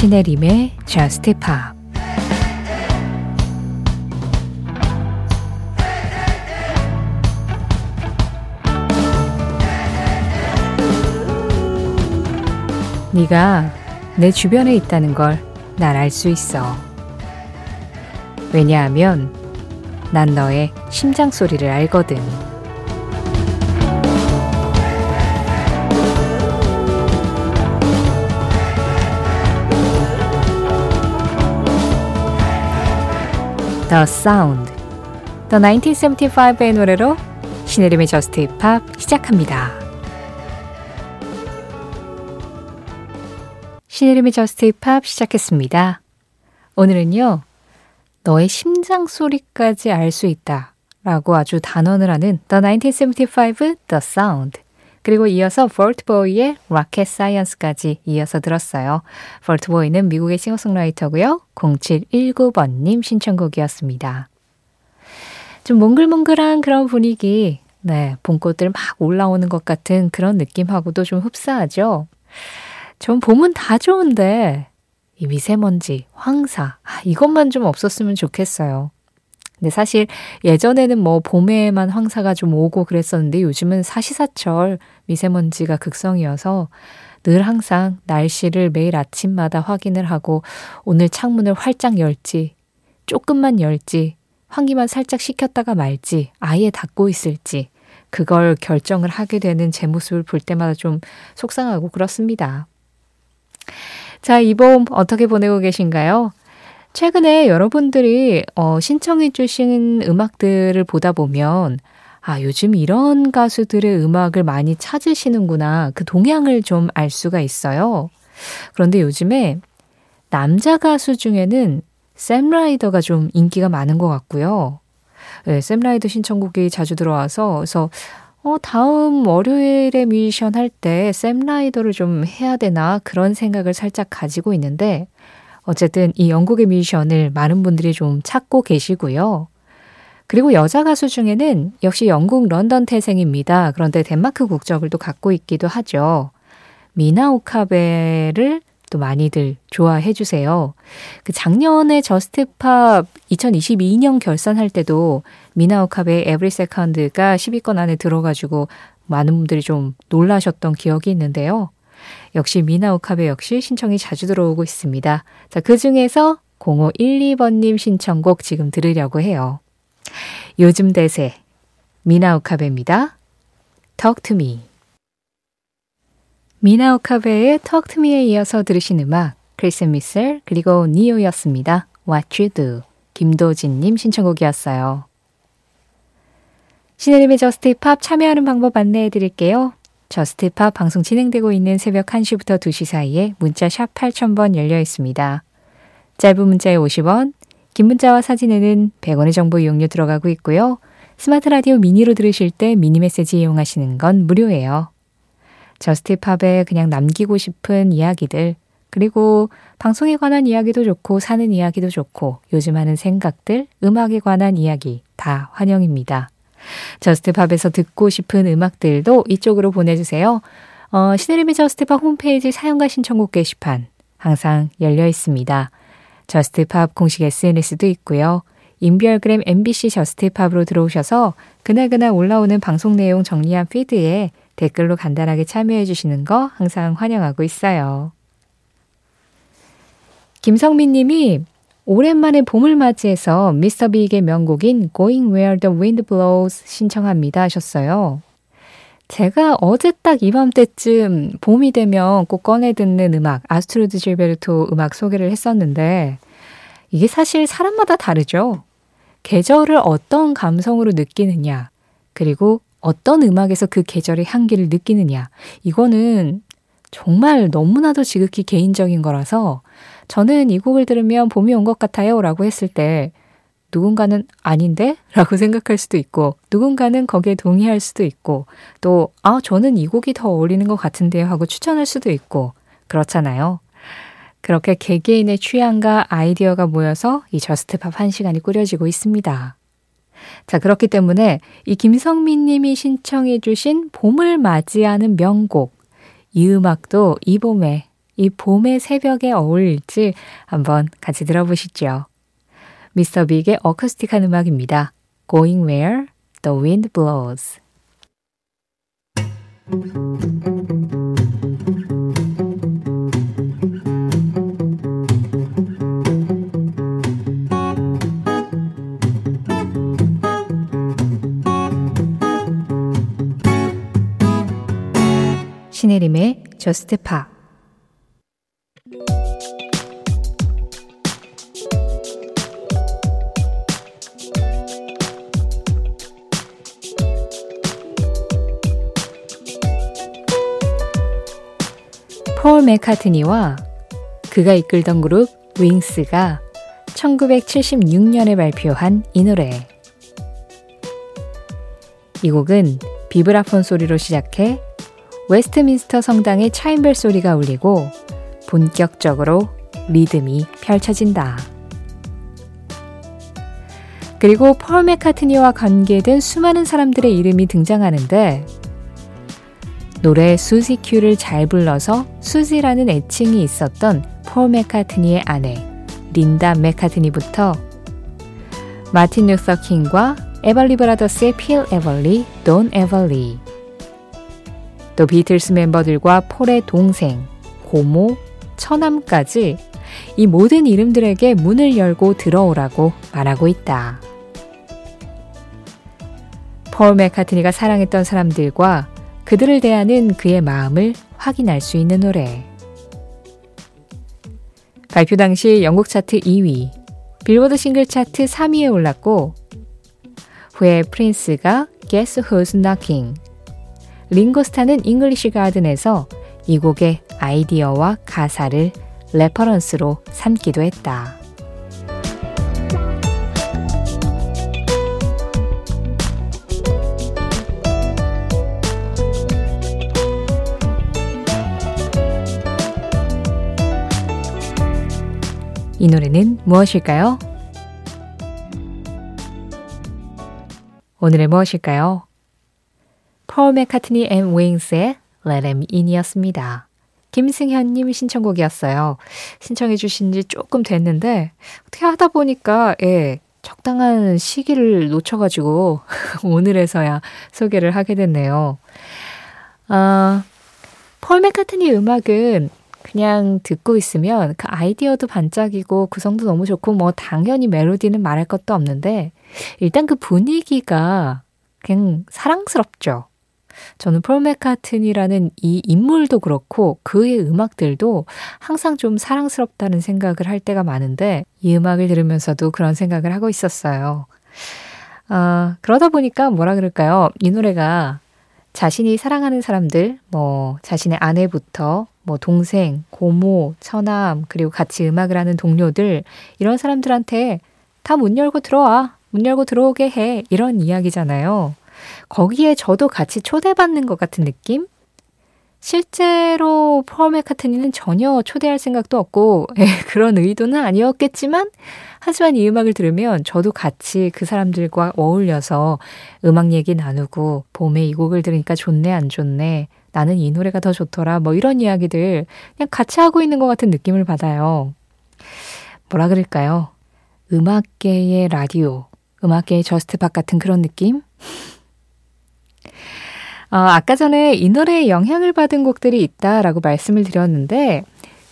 신혜림의 Just Pop 네가 내 주변에 있다는 걸 날 알 수 있어. 왜냐하면 난 너의 심장 소리를 알거든. The Sound The 1975의 노래로 신혜림의 Just Pop 시작합니다. 신혜림의 Just Pop 시작했습니다. 오늘은요. 너의 심장 소리까지 알 수 있다 라고 아주 단언을 하는 The 1975 The Sound 그리고 이어서 vaultboy의 Rocket Science까지 이어서 들었어요. 볼트보이는 미국의 싱어송라이터고요. 0719번님 신청곡이었습니다. 좀 몽글몽글한 그런 분위기, 네, 봄꽃들 막 올라오는 것 같은 그런 느낌하고도 좀 흡사하죠. 전 봄은 다 좋은데 이 미세먼지, 황사, 아, 이것만 좀 없었으면 좋겠어요. 근데 사실 예전에는 뭐 봄에만 황사가 좀 오고 그랬었는데 요즘은 사시사철 미세먼지가 극성이어서 늘 항상 날씨를 매일 아침마다 확인을 하고 오늘 창문을 활짝 열지, 조금만 열지, 환기만 살짝 식혔다가 말지, 아예 닫고 있을지, 그걸 결정을 하게 되는 제 모습을 볼 때마다 좀 속상하고 그렇습니다. 자, 이봄 어떻게 보내고 계신가요? 최근에 여러분들이 어, 신청해 주신 음악들을 보다 보면 아, 요즘 이런 가수들의 음악을 많이 찾으시는구나. 그 동향을 좀 알 수가 있어요. 그런데 요즘에 남자 가수 중에는 샘 라이더가 좀 인기가 많은 것 같고요. 네, 샘 라이더 신청곡이 자주 들어와서 그래서 어, 다음 월요일에 뮤지션 할 때 샘 라이더를 좀 해야 되나 그런 생각을 살짝 가지고 있는데 어쨌든 이 영국의 뮤지션을 많은 분들이 좀 찾고 계시고요. 그리고 여자 가수 중에는 역시 영국 런던 태생입니다. 그런데 덴마크 국적을 또 갖고 있기도 하죠. 미나 오카베를 또 많이들 좋아해 주세요. 그 작년에 Just Pop 2022년 결산할 때도 미나 오카베의 Every Second가 10위권 안에 들어가지고 많은 분들이 좀 놀라셨던 기억이 있는데요. 역시 미나오카베 역시 신청이 자주 들어오고 있습니다. 자, 그 중에서 0512번님 신청곡 지금 들으려고 해요. 요즘 대세 미나오카베입니다. Talk to me. 미나오카베의 Talk to me에 이어서 들으신 음악 크리셋 미셸 그리고 니요였습니다. What you do. 김도진님 신청곡이었어요. 신혜림의 Just Pop 참여하는 방법 안내해 드릴게요. Just Pop 방송 진행되고 있는 새벽 1시부터 2시 사이에 문자 샵 8000번 열려 있습니다. 짧은 문자에 50원, 긴 문자와 사진에는 100원의 정보 이용료 들어가고 있고요. 스마트 라디오 미니로 들으실 때 미니 메시지 이용하시는 건 무료예요. Just Pop에 그냥 남기고 싶은 이야기들, 그리고 방송에 관한 이야기도 좋고 사는 이야기도 좋고 요즘 하는 생각들, 음악에 관한 이야기 다 환영입니다. Just Pop에서 듣고 싶은 음악들도 이쪽으로 보내주세요. 어, 신혜림의 Just Pop 홈페이지 사연과 신청곡 게시판 항상 열려 있습니다. Just Pop 공식 SNS도 있고요. 인별그램 MBC Just Pop으로 들어오셔서 그날그날 올라오는 방송 내용 정리한 피드에 댓글로 간단하게 참여해 주시는 거 항상 환영하고 있어요. 김성민 님이 오랜만에 봄을 맞이해서 미스터 빅의 명곡인 Going Where the Wind Blows 신청합니다 하셨어요. 제가 어제 딱 이맘때쯤 봄이 되면 꼭 꺼내 듣는 음악 아스트루드 질베르토 음악 소개를 했었는데 이게 사실 사람마다 다르죠. 계절을 어떤 감성으로 느끼느냐 그리고 어떤 음악에서 그 계절의 향기를 느끼느냐 이거는 정말 너무나도 지극히 개인적인 거라서 저는 이 곡을 들으면 봄이 온 것 같아요 라고 했을 때 누군가는 아닌데? 라고 생각할 수도 있고, 누군가는 거기에 동의할 수도 있고, 또, 아, 저는 이 곡이 더 어울리는 것 같은데요 하고 추천할 수도 있고, 그렇잖아요. 그렇게 개개인의 취향과 아이디어가 모여서 이 Just Pop 한 시간이 꾸려지고 있습니다. 자, 그렇기 때문에 이 김성민 님이 신청해 주신 봄을 맞이하는 명곡, 이 음악도 이 봄에 이 봄의 새벽에 어울릴지 한번 같이 들어보시죠. 미스터 빅의 어쿠스틱한 음악입니다. Going Where the Wind Blows. 신혜림의 저스트 파 폴 메카트니와 그가 이끌던 그룹 윙스가 1976년에 발표한 이 노래. 이 곡은 비브라폰 소리로 시작해 웨스트민스터 성당의 차임벨 소리가 울리고 본격적으로 리듬이 펼쳐진다. 그리고 폴 매카트니와 관계된 수많은 사람들의 이름이 등장하는데 노래 Susie Q를 잘 불러서 수지라는 애칭이 있었던 폴 매카트니의 아내 린다 매카트니부터 마틴 루서 킹과 에벌리 브라더스의 필 에벌리, 돈 에벌리 또 비틀스 멤버들과 폴의 동생, 고모, 처남까지 이 모든 이름들에게 문을 열고 들어오라고 말하고 있다. 폴 매카트니가 사랑했던 사람들과 그들을 대하는 그의 마음을 확인할 수 있는 노래. 발표 당시 영국 차트 2위, 빌보드 싱글 차트 3위에 올랐고, 후에 프린스가 Guess Who's Knocking, 링고스타는 English Garden에서 이 곡의 아이디어와 가사를 레퍼런스로 삼기도 했다. 이 노래는 무엇일까요? 오늘의 무엇일까요? 폴 맥카트니 앤 윙스의 Let Em In이었습니다. 김승현님 신청곡이었어요. 신청해 주신 지 조금 됐는데 어떻게 하다 보니까 예, 적당한 시기를 놓쳐가지고 오늘에서야 소개를 하게 됐네요. 아, 폴 맥카트니 음악은 그냥 듣고 있으면 그 아이디어도 반짝이고 구성도 너무 좋고 뭐 당연히 멜로디는 말할 것도 없는데 일단 그 분위기가 그냥 사랑스럽죠. 저는 폴 맥카튼이라는 이 인물도 그렇고 그의 음악들도 항상 좀 사랑스럽다는 생각을 할 때가 많은데 이 음악을 들으면서도 그런 생각을 하고 있었어요. 아, 그러다 보니까 뭐라 그럴까요? 이 노래가 자신이 사랑하는 사람들, 뭐, 자신의 아내부터, 뭐, 동생, 고모, 처남, 그리고 같이 음악을 하는 동료들, 이런 사람들한테 다 문 열고 들어와. 문 열고 들어오게 해. 이런 이야기잖아요. 거기에 저도 같이 초대받는 것 같은 느낌? 실제로 폴 맥카트니는 전혀 초대할 생각도 없고 예, 그런 의도는 아니었겠지만 하지만 이 음악을 들으면 저도 같이 그 사람들과 어울려서 음악 얘기 나누고 봄에 이 곡을 들으니까 좋네 안 좋네 나는 이 노래가 더 좋더라 뭐 이런 이야기들 그냥 같이 하고 있는 것 같은 느낌을 받아요. 뭐라 그럴까요? 음악계의 라디오, 음악계의 저스트팝 같은 그런 느낌? 어, 아까 전에 이 노래에 영향을 받은 곡들이 있다라고 말씀을 드렸는데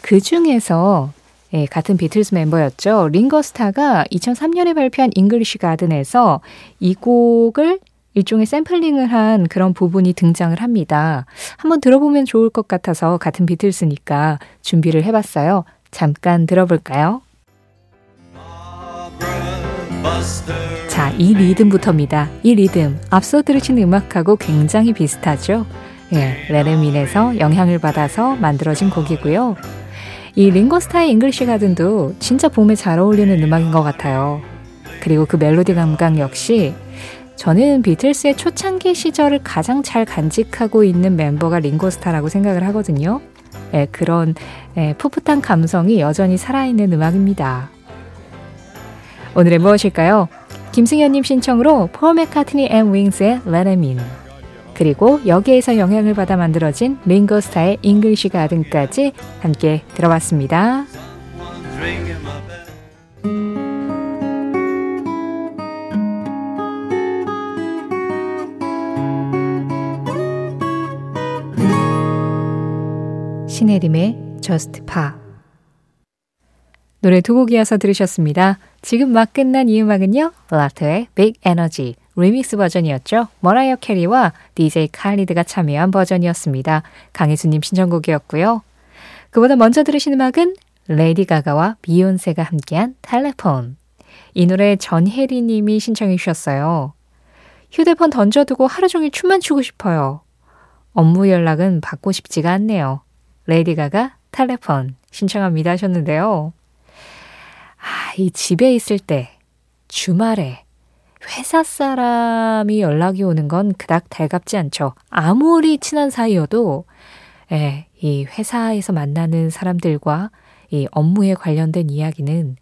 그 중에서 예, 같은 비틀스 멤버였죠. 링고스타가 2003년에 발표한 English Garden에서 이 곡을 일종의 샘플링을 한 그런 부분이 등장을 합니다. 한번 들어보면 좋을 것 같아서 같은 비틀스니까 준비를 해봤어요. 잠깐 들어볼까요? 자, 이 리듬부터입니다. 이 리듬, 앞서 들으신 음악하고 굉장히 비슷하죠? 예, Let Em In에서 영향을 받아서 만들어진 곡이고요. 이 링고스타의 English Garden도 진짜 봄에 잘 어울리는 음악인 것 같아요. 그리고 그 멜로디 감각 역시 저는 비틀스의 초창기 시절을 가장 잘 간직하고 있는 멤버가 링고스타라고 생각을 하거든요. 예, 그런 예, 풋풋한 감성이 여전히 살아있는 음악입니다. 오늘의 무엇일까요? 김승현님 신청으로 폴 맥카트니 앤 윙스의 Let Em In 그리고 여기에서 영향을 받아 만들어진 링고스타의 English Garden까지 함께 들어봤습니다. 신혜림의 Just Pop 노래 두 곡 이어서 들으셨습니다. 지금 막 끝난 이 음악은요. 라토의 Big Energy 리믹스 버전이었죠. 머라이어 캐리와 DJ 칼리드가 참여한 버전이었습니다. 강혜수님 신청곡이었고요. 그보다 먼저 들으신 음악은 레이디 가가와 비욘세가 함께한 Telephone. 이 노래 전혜리 님이 신청해 주셨어요. 휴대폰 던져두고 하루 종일 춤만 추고 싶어요. 업무 연락은 받고 싶지가 않네요. 레이디 가가 텔레폰 신청합니다 하셨는데요. 아, 이 집에 있을 때 주말에 회사 사람이 연락이 오는 건 그닥 달갑지 않죠. 아무리 친한 사이여도 예, 이 회사에서 만나는 사람들과 이 업무에 관련된 이야기는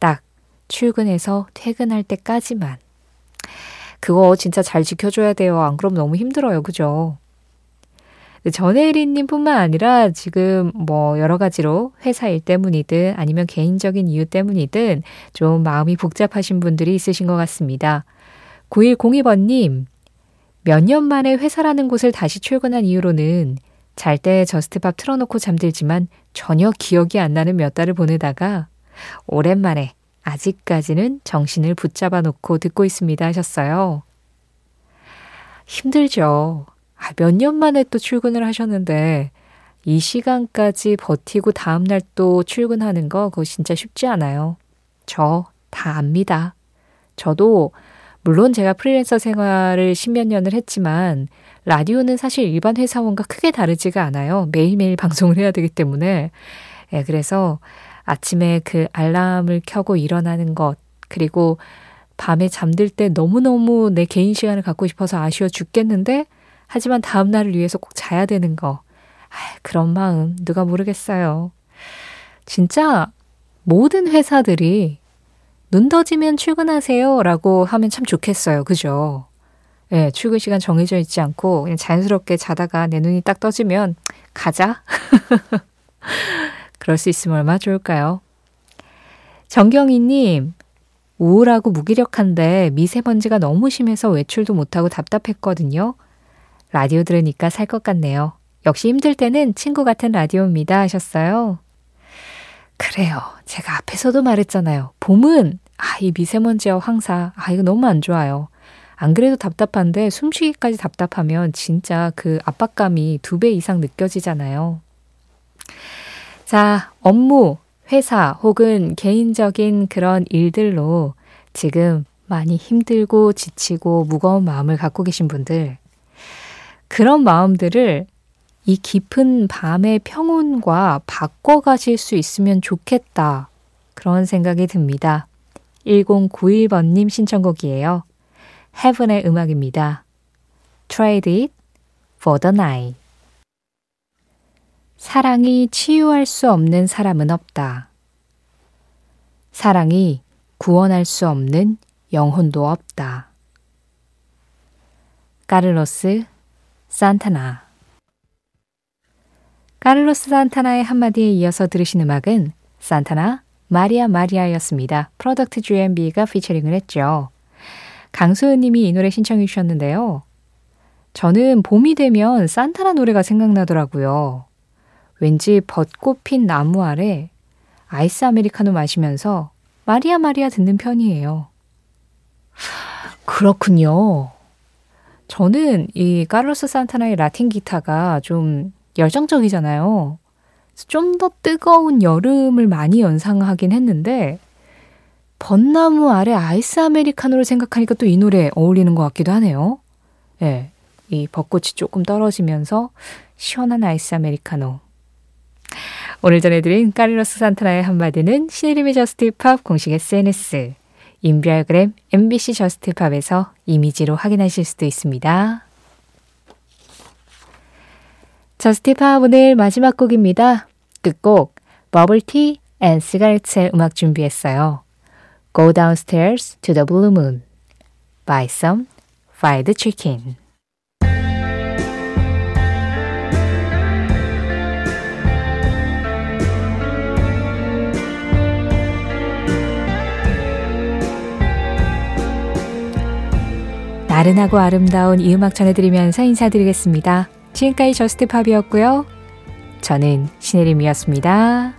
딱 출근해서 퇴근할 때까지만. 그거 진짜 잘 지켜줘야 돼요. 안 그러면 너무 힘들어요. 그죠? 전혜리님 뿐만 아니라 지금 뭐 여러 가지로 회사 일 때문이든 아니면 개인적인 이유 때문이든 좀 마음이 복잡하신 분들이 있으신 것 같습니다. 9102번님, 몇 년 만에 회사라는 곳을 다시 출근한 이후로는 잘 때 저스트밥 틀어놓고 잠들지만 전혀 기억이 안 나는 몇 달을 보내다가 오랜만에 아직까지는 정신을 붙잡아 놓고 듣고 있습니다 하셨어요. 힘들죠. 아, 몇 년 만에 또 출근을 하셨는데 이 시간까지 버티고 다음날 또 출근하는 거 그거 진짜 쉽지 않아요. 저 다 압니다. 저도 물론 제가 프리랜서 생활을 십몇 년을 했지만 라디오는 사실 일반 회사원과 크게 다르지가 않아요. 매일매일 방송을 해야 되기 때문에. 예, 그래서 아침에 그 알람을 켜고 일어나는 것, 그리고 밤에 잠들 때 너무너무 내 개인 시간을 갖고 싶어서 아쉬워 죽겠는데 하지만 다음 날을 위해서 꼭 자야 되는 거. 아, 그런 마음 누가 모르겠어요. 진짜 모든 회사들이 눈 떠지면 출근하세요 라고 하면 참 좋겠어요. 그죠? 예, 네, 출근 시간 정해져 있지 않고 그냥 자연스럽게 자다가 내 눈이 딱 떠지면 가자. 그럴 수 있으면 얼마나 좋을까요? 정경희님, 우울하고 무기력한데 미세먼지가 너무 심해서 외출도 못하고 답답했거든요. 라디오 들으니까 살 것 같네요. 역시 힘들 때는 친구 같은 라디오입니다 하셨어요. 그래요. 제가 앞에서도 말했잖아요. 봄은 아, 이 미세먼지와 황사. 아, 이거 너무 안 좋아요. 안 그래도 답답한데 숨쉬기까지 답답하면 진짜 그 압박감이 두 배 이상 느껴지잖아요. 자, 업무, 회사 혹은 개인적인 그런 일들로 지금 많이 힘들고 지치고 무거운 마음을 갖고 계신 분들, 그런 마음들을 이 깊은 밤의 평온과 바꿔가실 수 있으면 좋겠다. 그런 생각이 듭니다. 1091번님 신청곡이에요. Heaven의 음악입니다. Trade it for the night. 사랑이 치유할 수 없는 사람은 없다. 사랑이 구원할 수 없는 영혼도 없다. 까를로스 산타나 카를로스 산타나의 한마디에 이어서 들으신 음악은 산타나 마리아 마리아였습니다. 프로덕트 G&B가 피처링을 했죠. 강소연 님이 이 노래 신청해 주셨는데요. 저는 봄이 되면 산타나 노래가 생각나더라고요. 왠지 벚꽃 핀 나무 아래 아이스 아메리카노 마시면서 마리아 마리아 듣는 편이에요. 그렇군요. 저는 이 카를로스 산타나의 라틴 기타가 좀 열정적이잖아요. 좀 더 뜨거운 여름을 많이 연상하긴 했는데 벚나무 아래 아이스 아메리카노를 생각하니까 또 이 노래 어울리는 것 같기도 하네요. 예. 네, 이 벚꽃이 조금 떨어지면서 시원한 아이스 아메리카노. 오늘 전해드린 카를로스 산타나의 한마디는 신혜림의 저스트 팝 공식 SNS 인별그램 MBC 저스트팝에서 이미지로 확인하실 수도 있습니다. 저스트팝 오늘 마지막 곡입니다. 끝곡 버블티 앤 시가레츠의 음악 준비했어요. Go downstairs to the blue moon buy some fried chicken. 나른하고 아름다운 이 음악 전해드리면서 인사드리겠습니다. 지금까지 저스트 팝이었고요. 저는 신혜림이었습니다.